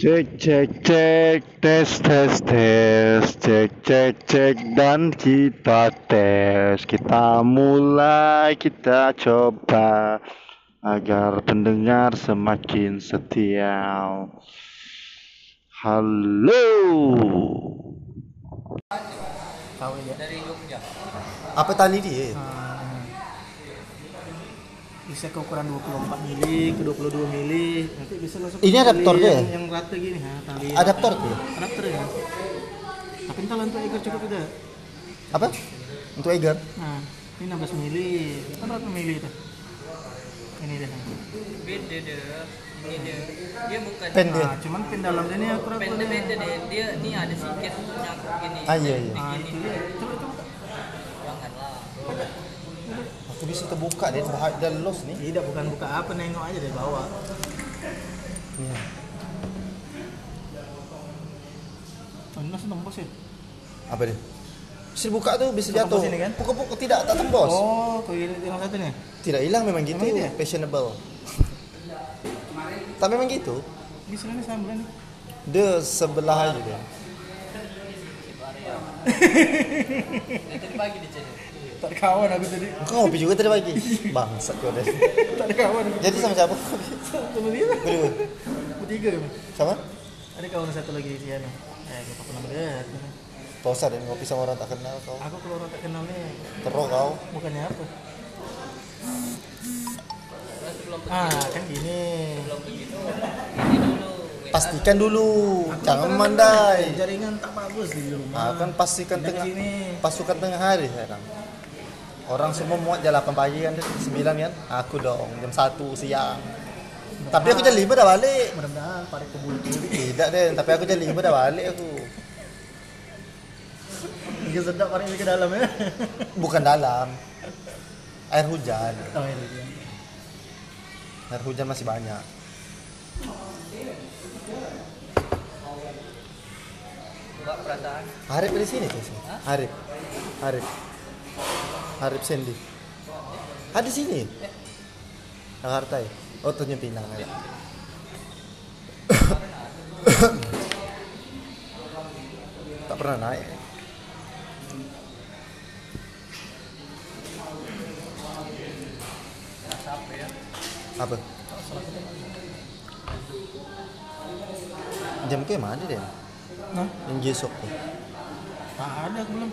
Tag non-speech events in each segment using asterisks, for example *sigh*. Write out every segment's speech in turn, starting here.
Cek cek cek tes tes tes cek cek cek dan kita tes kita mulai kita coba agar pendengar semakin setia. Halo. Apa tali dia? Bisa ke ukuran 24 mili ke 22 mili. Nanti bisa langsung Ini ke adaptor tali dia? yang, yang rata gini ha, tali Adaptor tuh. adaptor ya. Tapi entar untuk ekor cukup tidak Apa? Untuk Eger? nah ini 16 mili. Kan berapa mili itu? Ini deh beda deh ini dia. Dia bukan Pen dia. nah, cuman pin dalam ini akurat pen dia beda deh dia ini ada sikit nyangkut gini Ah iya iya. nah itu dia. Coba coba. Janganlah Aku bisa terbuka dia bahaya dia los nih. tidak bukan buka apa nengok aja dari bawah oh, ini masih tembus ya Apa dia? Bisa dibuka tuh bisa jatuh. ini kan? Pukul-pukul tidak tak tembus. oh kau ini yang satu nih Tidak hilang memang gitu. Memang gitu ya? Fashionable. Tapi memang gitu. di sini sambal nih Dia sebelah aja dia. Tadi pagi tak ada kawan aku tadi Kau ngopi juga tadi pagi. Bangsat kau deh. tak ada kawan aku Jadi sama siapa? sama dia Berdua. bertiga kan Sama? ada kawan satu lagi di sana eh aku pernah melihat Dosa deh ngopi sama orang tak kenal kau. aku kalau orang tak kenal nih Teruk kau. bukannya apa Terus ah kan gini belum begitu ini dulu Pastikan dulu, jangan memandai. jaringan tak bagus di rumah Ah, kan pastikan Pindah tengah sini pasukan tengah hari sekarang. Orang semua muat jam 8 pagi kan, 9 kan? Aku dong, jam 1 siang. Tapi aku jam 5 dah balik. mudah-mudahan pada kebul tuh Tidak deh, tapi aku jam 5 dah balik aku. Tiga sedap orang ini ke dalam ya Bukan dalam. Air hujan. oh ini dia Air hujan masih banyak. Harip di sini tuh. Harip. Harip. Harip Sandy. Ada di sini. Jakarta ya. Oh, Tanjung Pinang. Ya. *coughs* tak pernah naik. Apa? Jam ke mana deh? nah Yang jesok tuh. tak ada belum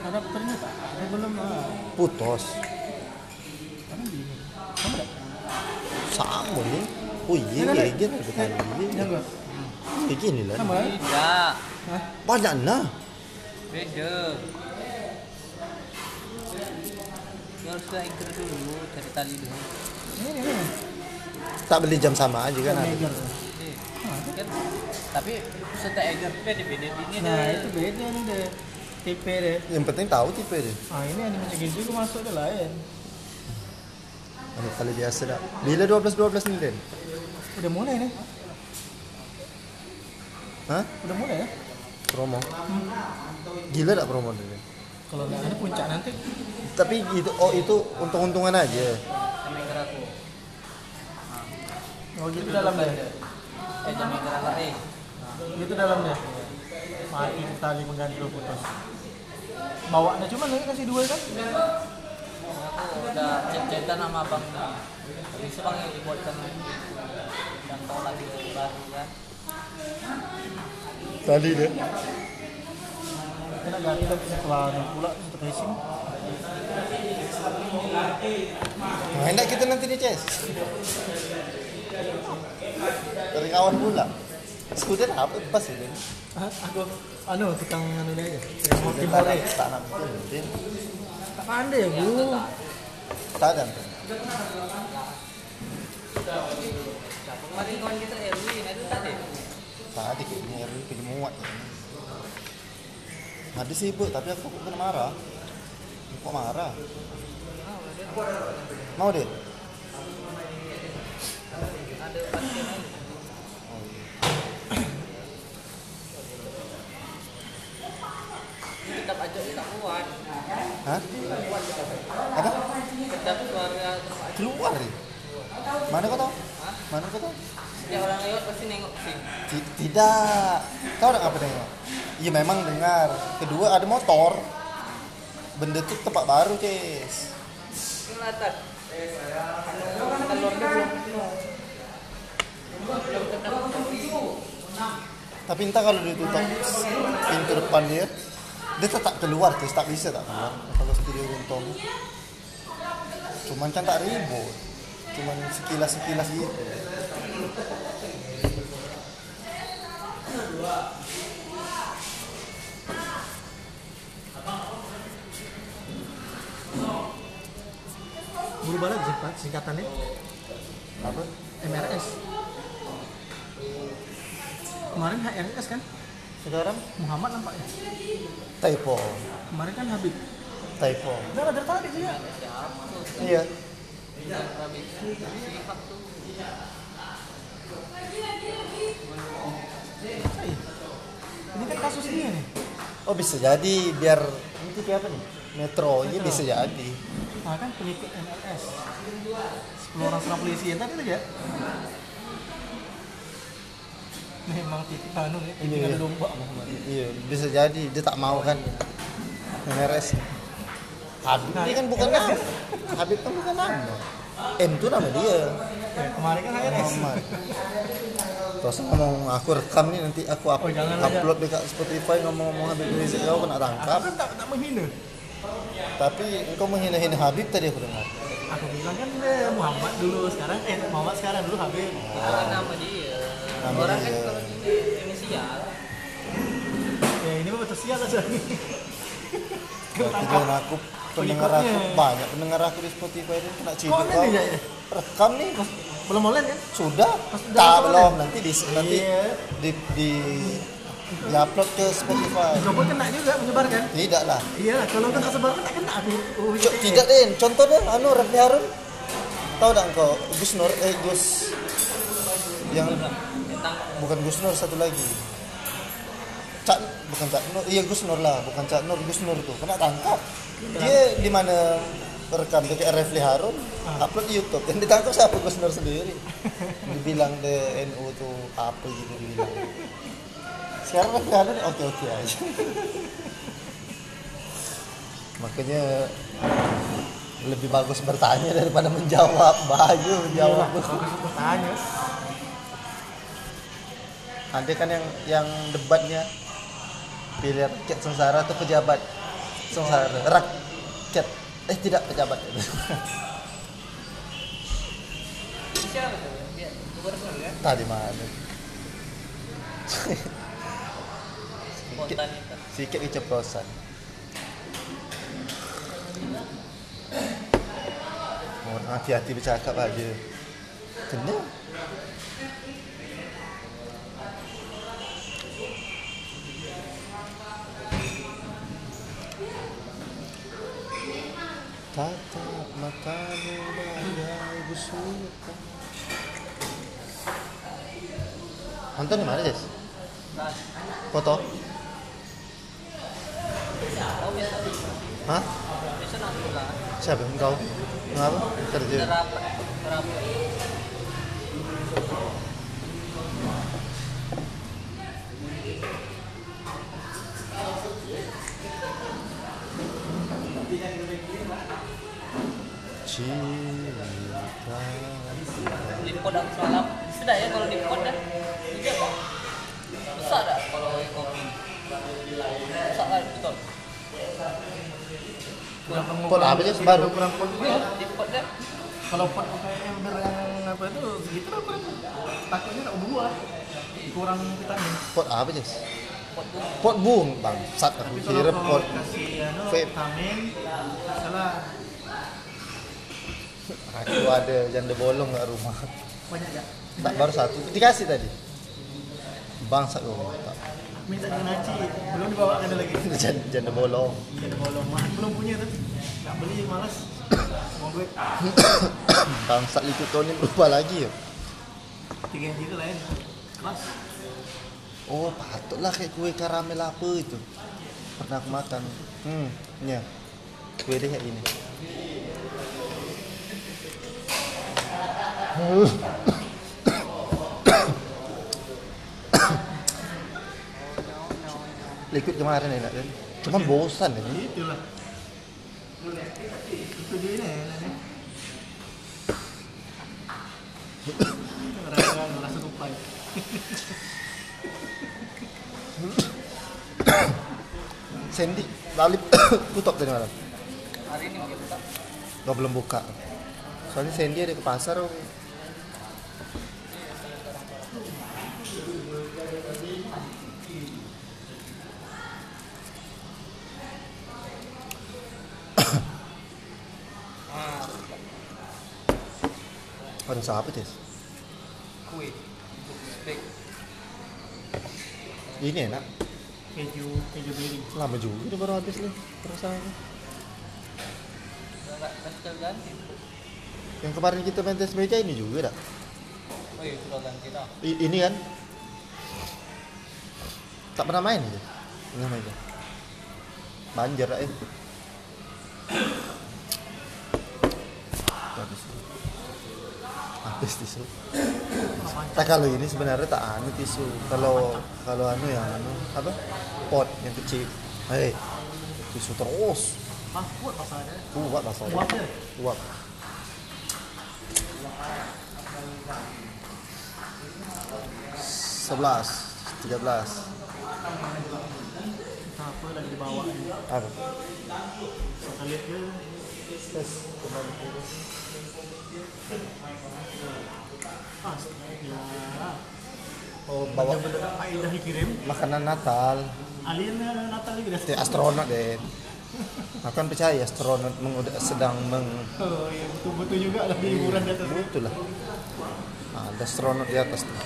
adapternya tak ada belum ah Putus. kan gini kamu ada Sama nih. Oh iya, iya, iya, betul. ya Iya, enggak iya, gini lah. sama ya tidak Hah? Banyak nah. beda dia harus ke anchor dulu cari tali dulu ini ini Tak beli jam sama aja kan ada. Kan tapi serta Eger beda beda ini nah deh. itu beda nih deh tipe deh Yang penting tahu tipe deh. ah ini yang macam gitu juga masuk deh lain Ada kali biasa dah. Bila 12 12 nih Den? udah mulai nih Hah? udah mulai ya Promo. Gila tak promo Den? kalau nggak ada puncak nanti Tapi itu oh itu untung-untungan aja. sama Eger aku oh gitu dalam deh eh Eger aku eh. Gitu dalam deh mati tali pengganti lo putus. Bawanya cuma nih kasih dua kan? Aku udah chat-chatan sama abang bisa bang yang dibuatkan dan tahu lagi baru kan Tadi deh. kena ganti dan setelah pula untuk racing Nah, enak kita nanti di Ces. Dari kawan pula. Skuter apa pas ini? Ah, aku anu tukang anu aja Skuter timbal tak deh tak tak pandai ya bu Tak ada. kemarin kawan kita Erwin itu tadi Tadi kayaknya Erwin pergi muat. Ada sih bu, tapi aku kena marah. Kok marah? Mau deh? ada pasien aja Oh, iya. tetap aja kita kuat Hah? Apa? Keluar nih. Mana kau tahu? Mana kau tahu? Setiap orang lewat pasti nengok. Ti- Tidak. Kau udah apa dengar? Iya memang dengar. Kedua ada motor. Benda itu tempat baru. Belum ketemu. Tapi entah kalau ditutup pintu depan dia, dia tetap keluar, Ces. Tak bisa tak keluar. Kalau studio runtuh. Cuman kan tak ribut. Cuman sekilas-sekilas gitu. Berubah lagi Pak, singkatannya Apa? MRS. Kemarin HRS kan? Sekarang Muhammad nampaknya. typo. Kemarin kan Habib. Typo. Udah ada tadi sih ya. Iya. Iya. Ini kan kasus dia nih. Oh bisa jadi biar ini kayak apa nih? Metro, ini bisa jadi. Nah kan pengikut MLS. 10 orang serang polisi yang tadi tuh ya. Memang titik anu ya, titik Iya. ada domba Muhammad. Iya, bisa jadi dia tak mau kan. MRS. Habib ini kan bukan nama. Habib kan bukan nama. M itu nama dia. Ya, kemarin kan. Muhammad. Terus ngomong aku rekam nih nanti aku up, Oh, upload dekat Spotify ngomong-ngomong Habib Rizik kau kena Aku tangkap. kan tak, tak menghina. Tapi engkau menghina-hina Habib tadi aku dengar. Aku bilang kan eh, Muhammad dulu sekarang eh Muhammad sekarang dulu Habib. Itu kan nama dia. Orang kan kalau inisial. Ya ini mah betul sial aja. Tujuan aku pendengar aku banyak pendengar aku di Spotify itu kena ciduk ini kau. ya, ya? Rekam nih. Belum online kan? Sudah? Tak belum ya? nanti di nanti Iya. di di upload ke Spotify. Jokowi kena juga menyebarkan. Tidak lah. Iya, kalau kan tersebar kan tak kena aku. Oh, Co- iya. tidak deh. Contoh deh, anu Refli Harun. Tahu tak engkau Gus Nur eh Gus yang Tentang bukan Gus Nur satu lagi. Cak bukan Cak Nur, iya Gus Nur lah, bukan Cak Nur, Gus Nur tuh kena tangkap. Dia di mana rekam kayak Refli Harun, upload di YouTube. Yang ditangkap siapa Gus Nur sendiri. Dibilang the NU tuh apa gitu dibilang. Sekarang Refli Harun oke oke aja. Makanya lebih bagus bertanya daripada menjawab. Bahaya menjawab tuh. Bagus untuk tanya. Ada kan yang yang debatnya pilih rakyat sengsara atau pejabat? Sengsara. Rakyat eh tidak pejabat. Ya. tadi mana? Sedikit keceplosan orang hati-hati bercakap aja kena tatap matamu bagai busukan Nonton di mana, Jess? Foto? Hah? Siapa? Engkau? Kenapa? Kerja. Terapat. Terapat. Cinta. Lipot aku semalam. Sudah ya kalau lipot dah. Tiga pak. Besar dah kalau yang kopi. Besar kan betul. Pot apa, Jess? Baru? Kurang pot juga. ya. Lipot dah. Kalau pot kayak ember yang apa itu segitu lah kurang. Takutnya tak buah. Kurang vitamin. Pot apa, Jess? Pot. Pot bung, bang. Sat aku kira pot. anu, vape. vitamin, salah Aku ada janda bolong nggak rumah. banyak ya. Tak baru satu. Dikasih tadi. Bangsat kau. Tak. Minta dengan Haji, belum dibawa *laughs* ada lagi. Janda, janda bolong. Jadi bolong mah belum punya tuh. Tak beli malas. *coughs* Mau duit *coughs* Bangsat itu tahun ini berubah lagi ya. tiga juta lain. Kelas. Oh, patutlah kayak kue karamel apa itu. Pernah aku makan. Hmm, ya. Kue dia kayak gini. Liquid kemarin enak kan? Cuma bosan ini. Itu Sandy, Lalip tutup tadi malam. Hari ini belum buka. Soalnya Sandy ada ke pasar, oh. Ada siapa tes? kue steak Ini enak. Keju keju beri. Lama juga ini baru habis nih perasaannya nggak ganti. Yang kemarin kita main tes meja ini juga dah oh iya sudah ganti dah I- Ini kan? Tak pernah main ya? Enggak main? Banjar eh Habis Habis tisu. Tak kalau ini sebenarnya tak anu tisu. Kalau kalau anu yang anu Apa? Pot yang kecil. Hei Tisu terus. Kuat pasarnya Kuat lah saya kuat ya? Kuat. Sebelas Tiga belas. Apa lagi dibawa ini Apa? lihat dia. Tes kembali astaga Oh, bawa dikirim makanan Natal. alien Natal dah Teh astronot deh. Aku kan percaya astronot sedang meng oh iya betul-betul juga lah di hiburan di atas betul lah. Ah, Ada astronot di atas tuh.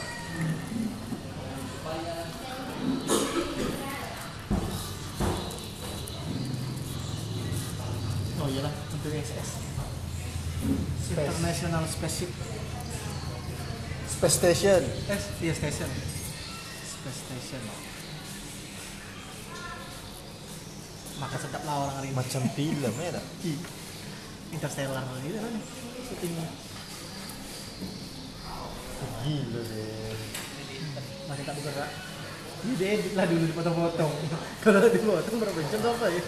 oh iyalah untuk SS International Spaceship. Space Station. eh iya station. Space Station. Makan sedap lah orang hari ini. Macam film ya tak? Ih, Interstellar gitu kan. Syutingnya Gila deh. masih tak bergerak. Ini diedit lah dulu dipotong-potong. *laughs* Kalau dipotong berapa jam apa ya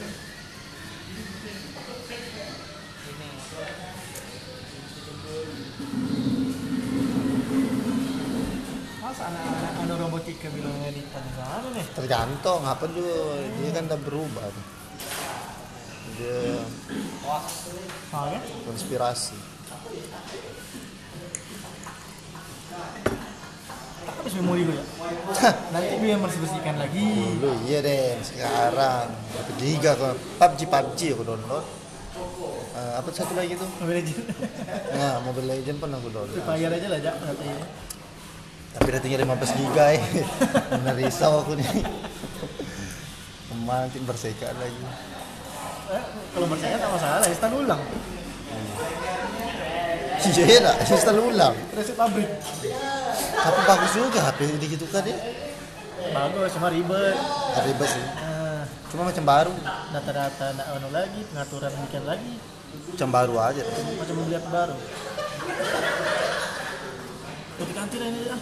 masa anak-anak anak robotika bilang editan sana nih Tergantung apa dulu dia kan udah berubah. Dia wah ah ya konspirasi. habis memori gue ya nanti gue yang bersih-bersihkan lagi Dulu iya deh sekarang giga kok PUBG PUBG aku download. Eh, apa satu lagi tuh? Mobile Legend Nah, Mobile Legend pun aku download. bayar aja lah jak nanti Tapi ratingnya 15 giga ya. Bener risau aku nih. Makin bersekat lagi. eh, kalau percaya tak masalah install ulang Iya lah, install ulang. reset pabrik Tapi bagus juga HP ini gitu kan ya. bagus cuma ribet Ribet sih. Nah, Cuma macam baru. data-data nggak anu lagi pengaturan bikin lagi Macam baru aja. macam apa baru Tapi ganti lah ini ah.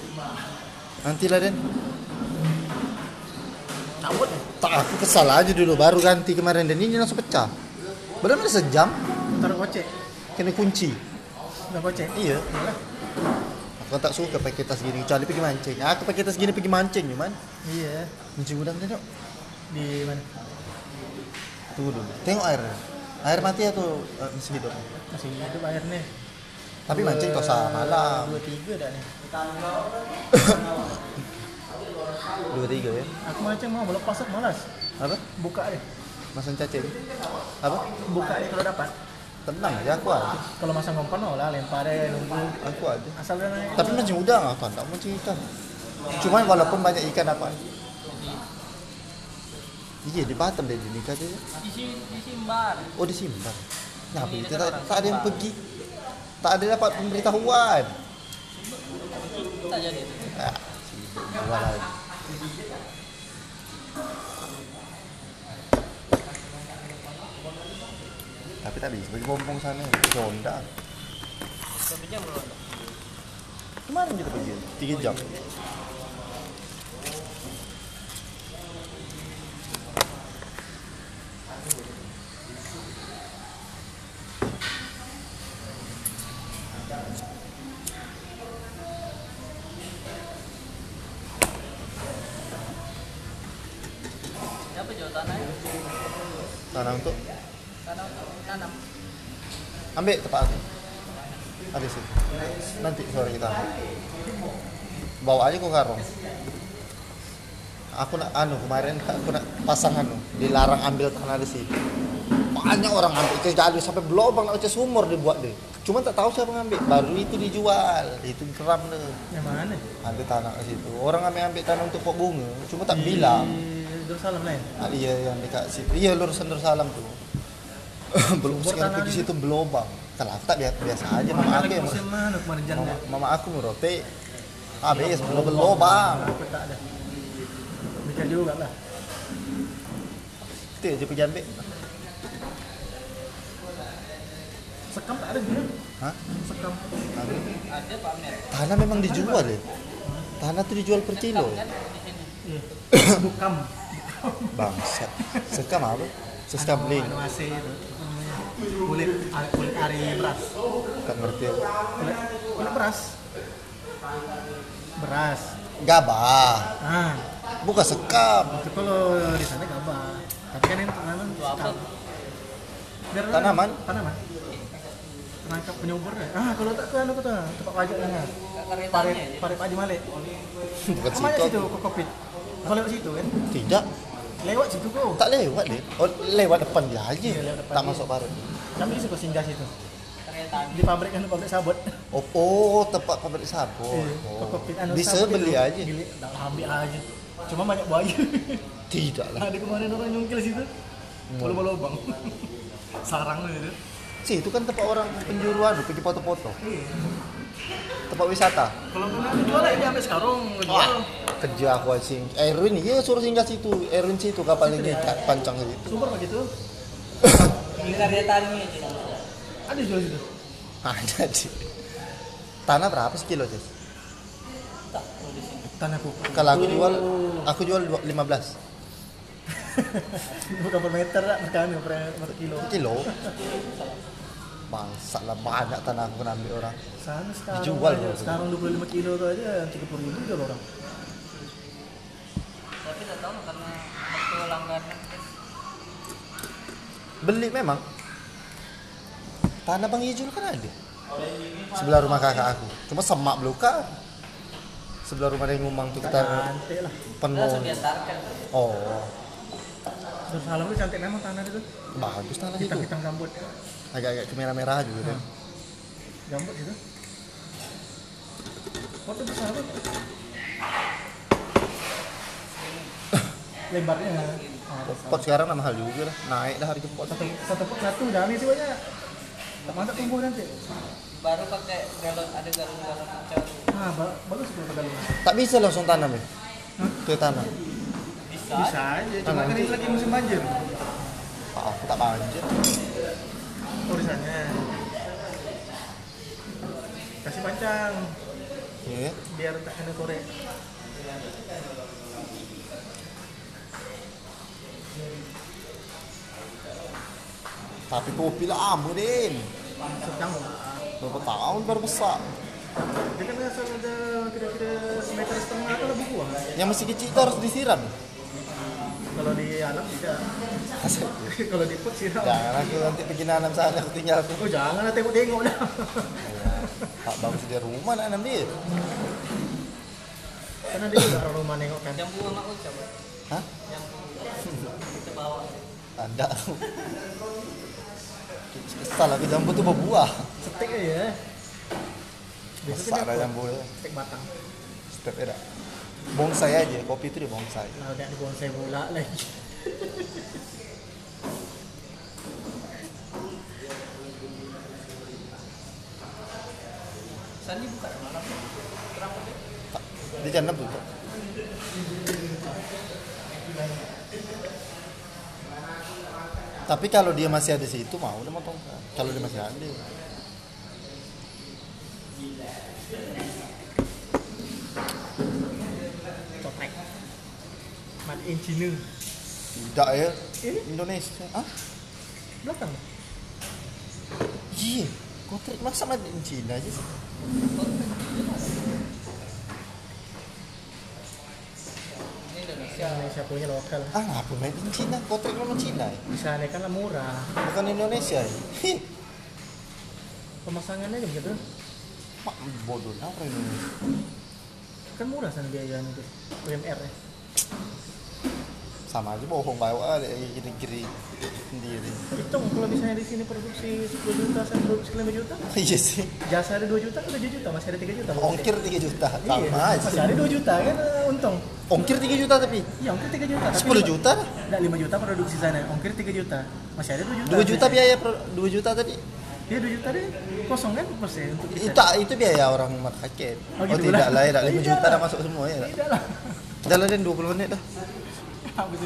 Nanti lah Den. Cabut ya. Tak aku kesal aja dulu baru ganti kemarin dan ini langsung pecah. Benar-benar sejam Taruh gocek. kena kunci. Udah gocek. Iya. Aku tak suka pakai tas gini kecuali pergi mancing. Aku pakai tas gini pergi mancing cuman Iya. mancing udang tengok. Di mana? Tunggu dulu. Tengok air. Air mati atau uh, masih hidup? Masih hidup air Tapi mancing kok sama malam. Dua tiga dah nih. *coughs* Dua tiga ya. Aku mancing mau lepas aku malas. Apa? Buka deh. Masang cacing. Apa? Buka deh kalau dapat. Tenang aja aku aja. Kalau masang umpan lah lempar deh nunggu. Aku aja. Asal dia naik. Tapi mancing udang apa? Tak mancing ikan. Cuman walaupun banyak ikan apa? Iya di Batam deh di nikah aja. Isi disimpan. Oh disimpan. Nah, itu tak, tak ada yang pergi. Tak ada dapat pemberitahuan. Tak jadi. Ah, lagi. Tapi tadi sebagai pompong sana, Honda. Berapa jam? Kemarin kita pergi, tiga jam. Tanah untuk Tanah untuk tanam. ambil tempat aku ada sih nanti sore kita. Ambil. bawa aja ke karung aku nak anu kemarin aku nak pasang anu. Dilarang ambil tanah di sini banyak orang ambil. Ke gali sampai belobang nak sumur dibuat deh cuma tak tahu siapa ngambil baru itu dijual. Itu geram deh Yang mana? ada tanah ke situ. Orang ambil ambil tanah untuk pok bunga. Cuma tak bilang. Di Darussalam lain. Ah, iya yang dekat situ. Iya lurusan Darussalam tuh. *coughs* Belum sekarang tanah di situ belobang. Kalau aku tak biasa, biasa aja mama Mana aku yang mana kemarin mama, mama aku merote. Habis belum belobang. Aku tak ada. Mikir juga lah. Itu aja pergi ambil. Sekam tak ada dia. Hah? Sekam. Ada Pak Mer. Tanah memang dijual ya. Tanah tuh dijual per kilo. Sini. Iya. *coughs* Bukam. Bangsat. Sekam apa? Sekam bling. Anu itu. namanya? Kulit kulit ari beras. Tak ngerti aku. Kulit kulit beras. Beras. Gabah. Ah, Bukan sekam. itu kalau di sana gabah. Tapi kan ini tanaman Itu apa? sekam. Biar Tanaman? Tanaman. Penangkap penyubur kan? Ah, kalau tak kan aku tuh tempat pajaknya. Nggak Parit Karetannya aja. parit Pak Haji Malik. Bukan Sama aja situ. kokpit. Kau lewat situ kan? Tidak. Lewat situ kau. Tak lewat deh. Oh, lewat depan dia aja. Iya, lewat depan Tak dia. masuk parit. Kami suka singgah situ. Di pabrik kan pabrik sabut. Oh, oh tempat pabrik sabun. Iya, Oh. anu Bisa sabut beli itu. aja. Gili, ambil aja. Cuma banyak buaya. Tidak lah. Ada kemarin orang nyungkil situ. Hmm. Bola-bola lubang. Sarang itu. Sih, itu kan tempat orang penjuru anu, pergi foto-foto. Iya. Tempat wisata. Kalau dijual lah ini sampai sekarang jual. Kerja aku asing. Erwin, iya suruh singgah situ. Erwin situ kapal ini pancang situ. Sumber begitu. *coughs* Ini karetanya aja. Ada jual situ. Ada sih. Tanah berapa sekilo, sini. Tanah pupuk. Kalau aku jual, aku jual dua- 15 *laughs* Bukan per meter lah, bukan per, per kilo. kilo. Bangsa lah banyak tanah aku kena ambil orang. Sana sekarang Dijual, bro. sekarang 25 kilo tuh aja 30 ribu jual orang. Tapi tak tahu karena waktu langganan. Beli memang. Tanah Bang Ijul kan ada. Sebelah rumah kakak aku. Cuma semak belukar. Sebelah rumah dia ngumang tuh kita penuh. Oh, Terus salam tuh cantik memang tanah itu. bagus tanah itu. Hitam-hitam gambut. Agak-agak kemerah-merah juga kan. Gambut gitu. Foto besar tuh. Lebarnya Pot sekarang lah mahal juga lah. Naik dah harga pot. satu satu pot satu dah nih sih banyak. Tak mantap tumbuh nanti. Baru pakai galon ada galon-galon macam Ah, ba- bagus itu kata lu. Tak bisa langsung tanam ya? Ke tanah. bisa. Bisa aja, cuma kan ini lagi musim banjir. Ah, aku tak banjir. Tulisannya. Kasih pancang Iya. biar tak kena korek. Tapi kopi lama din. Berapa tahun baru besar. dia kan asal ada kira-kira semeter setengah atau lebih buah. Yang masih kecil itu harus disiram. Kalau di alam tidak. *laughs* Kalau di pot siram. Jangan aku nanti pergi nanam sana aku tinggal aku. Oh jangan lah tengok-tengok dah. Tak bagus di rumah nanam dia. Karena dia juga orang rumah nengok kan. Jambu sama aku coba. Hah? Bawa. Ada. Kesal aku jambu tuh berbuah. Setek aja. Biasanya Besar dah jambu dia. Setek batang. Step ada. Bonsai aja, kopi itu dia bonsai. Nah udah di bonsai pula *laughs* lagi. Sandi buka malam. Tak, Dia jam 6 tutup. Tapi kalau dia masih ada situ mau udah motong. Kalau dia masih ada. Made in China. Tidak ya. Ini? Indonesia. Ah? Belakang. Iya. Kontrak masa in Cina aja sih? Indonesia. Indonesia punya lokal Ah, ngapa made in Cina? Kontrak memang Cina ya? di sana kan murah Bukan Indonesia ya? Pemasangannya juga gitu mak bodoh apa Indonesia? kan murah sana biayanya tuh UMR ya Sama aja bohong bawa dari negeri sendiri. hitung kalau misalnya di sini produksi 10 juta saya produksi 5 juta *laughs* Iya sih. jasa ada 2 juta atau 7 juta masih ada 3 juta Ongkir 3 juta, iya, sama masih aja. ada 2 juta kan eh, untung Ongkir 3 juta tapi iya ongkir 3 juta 10 juta. Enggak 5 juta produksi sana ongkir 3 juta masih ada 2 juta 2 juta biaya pro- 2 juta tadi. iya 2 juta deh kosong kan persen untuk kita Itu itu biaya orang market. Oh, Oh, gitu tidak pula. lah, ya, 5 Tidak juta dah masuk semua ya. tidak lah Jalan 20 menit dah. Habis